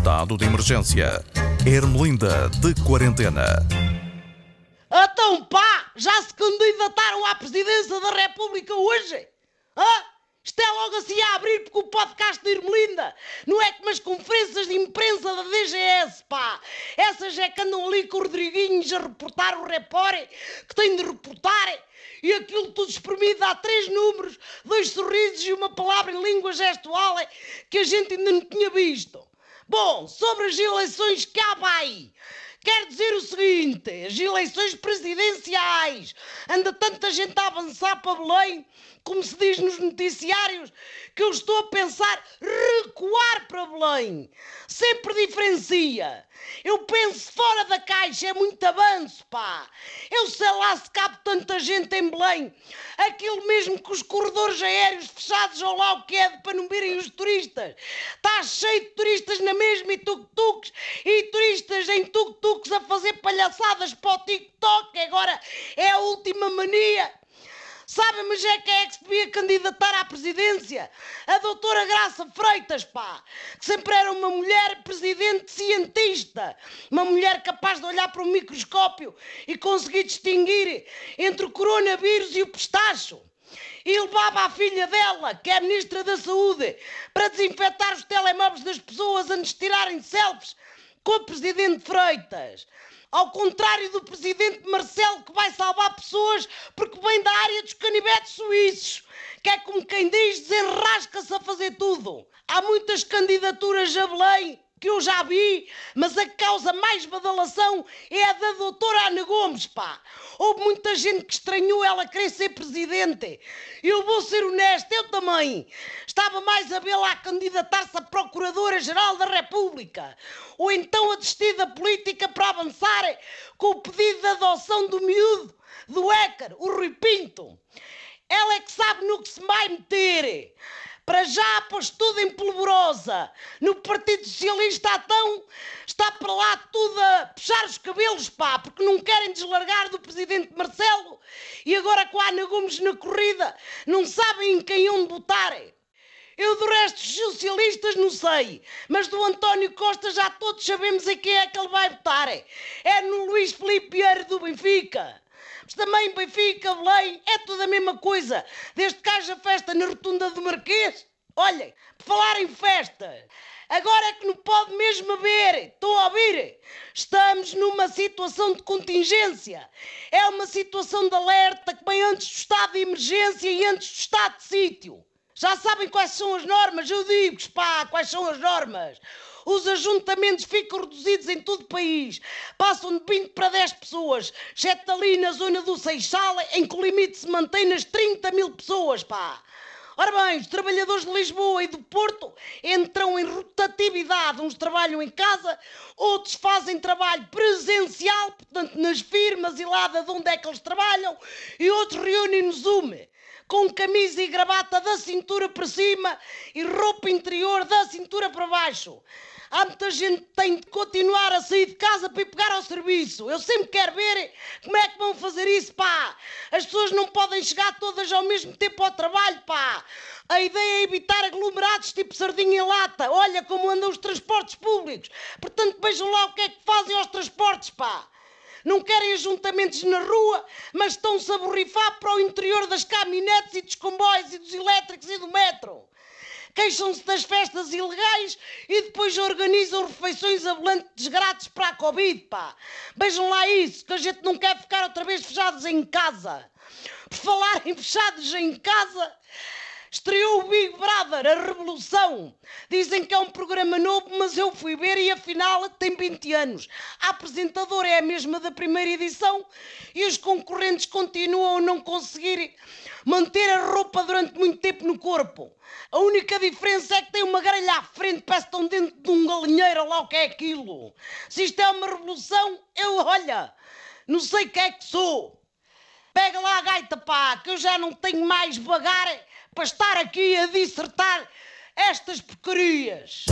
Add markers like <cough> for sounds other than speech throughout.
Estado de emergência. Ermelinda de quarentena. Então pá, já se candidataram à presidência da República hoje? Hã? Isto é logo assim a abrir porque o podcast de Irmelinda não é como as conferências de imprensa da DGS, pá. Essas é que andam ali com o Rodriguinhos a reportar o repórter que tem de reportar e aquilo tudo espremido há três números, dois sorrisos e uma palavra em língua gestual que a gente ainda não tinha visto. Bom, sobre as eleições há vai. Quer dizer o seguinte: as eleições presidenciais. Anda tanta gente a avançar para Belém, como se diz nos noticiários, que eu estou a pensar recuar para Belém. Sempre diferencia. Eu penso fora da caixa, é muito avanço, pá. Eu sei lá se cabe tanta gente em Belém. Aquilo mesmo que os corredores aéreos fechados ou lá o que é para não virem os turistas. Está cheio de turistas na mesma e tuk-tuks e turistas em tuk-tuks a fazer palhaçadas para o TikTok. Agora é a última mania. Sabe, mas é quem é que se devia candidatar à presidência? A doutora Graça Freitas, pá, que sempre era uma mulher presidente cientista, uma mulher capaz de olhar para um microscópio e conseguir distinguir entre o coronavírus e o pistacho e levava a filha dela, que é a Ministra da Saúde, para desinfetar os telemóveis das pessoas antes de tirarem selfies com o Presidente Freitas. Ao contrário do Presidente Marcelo, que vai salvar pessoas porque vem da área dos canivetes suíços, que é como quem diz, desenrasca-se a fazer tudo. Há muitas candidaturas a Belém que eu já vi, mas a causa mais badalação é a da doutora Ana Gomes, pá. Houve muita gente que estranhou ela querer ser presidente. Eu vou ser honesto, eu também. Estava mais a vê-la a candidatar-se a Procuradora-Geral da República. Ou então a desistir da política para avançar com o pedido de adoção do miúdo, do Écar, o Rui Pinto. Ela é que sabe no que se vai meter. Para já pôs tudo em polvorosa. No Partido Socialista então está para lá tudo a puxar os cabelos, pá, porque não querem deslargar do Presidente Marcelo e agora com a Ana Gomes na corrida não sabem em quem onde votarem. Eu do resto dos socialistas não sei, mas do António Costa já todos sabemos em quem é que ele vai votar. É no Luís Filipe Vieira do Benfica. Mas também Benfica, Belém, é tudo a mesma coisa. Desde que haja festa na rotunda do Marquês. Olhem, por falar em festa, agora é que não pode mesmo haver. Estão a ouvir? Estamos numa situação de contingência. É uma situação de alerta que vem antes do estado de emergência e antes do estado de sítio. Já sabem quais são as normas? Eu digo-vos, pá, quais são as normas. Os ajuntamentos ficam reduzidos em todo o país. Passam de 20 para 10 pessoas, exceto ali na zona do Seixal, em que o limite se mantém nas 30 mil pessoas, pá. Ora bem, os trabalhadores de Lisboa e do Porto entram em rotatividade. Uns trabalham em casa, outros fazem trabalho presencial, portanto, nas firmas e lá de onde é que eles trabalham, e outros reúnem no Zoom com camisa e gravata da cintura para cima e roupa interior da cintura para baixo. Há muita gente que tem de continuar a sair de casa para ir pegar ao serviço. Eu sempre quero ver como é que vão fazer isso, pá. As pessoas não podem chegar todas ao mesmo tempo ao trabalho, pá. A ideia é evitar aglomerados tipo sardinha em lata. Olha como andam os transportes públicos. Portanto, vejam lá o que é que fazem aos transportes, pá não querem ajuntamentos na rua, mas estão-se a borrifar para o interior das caminhonetes e dos comboios e dos elétricos e do metro. Queixam-se das festas ilegais e depois organizam refeições ambulantes grátis para a Covid, pá. Vejam lá isso, que a gente não quer ficar outra vez fechados em casa. Por falar em <laughs> fechados em casa, Estreou Brother, a Revolução. Dizem que é um programa novo, mas eu fui ver e afinal tem 20 anos. A apresentadora é a mesma da primeira edição e os concorrentes continuam a não conseguir manter a roupa durante muito tempo no corpo. A única diferença é que tem uma grelha à frente, parece que estão dentro de um galinheiro, lá o que é aquilo. Se isto é uma revolução, eu, olha, não sei quem é que sou. Pega lá a gaita, pá, que eu já não tenho mais bagar para estar aqui a dissertar estas porcarias.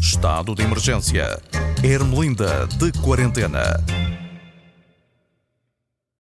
Estado de emergência. Ermelinda de quarentena.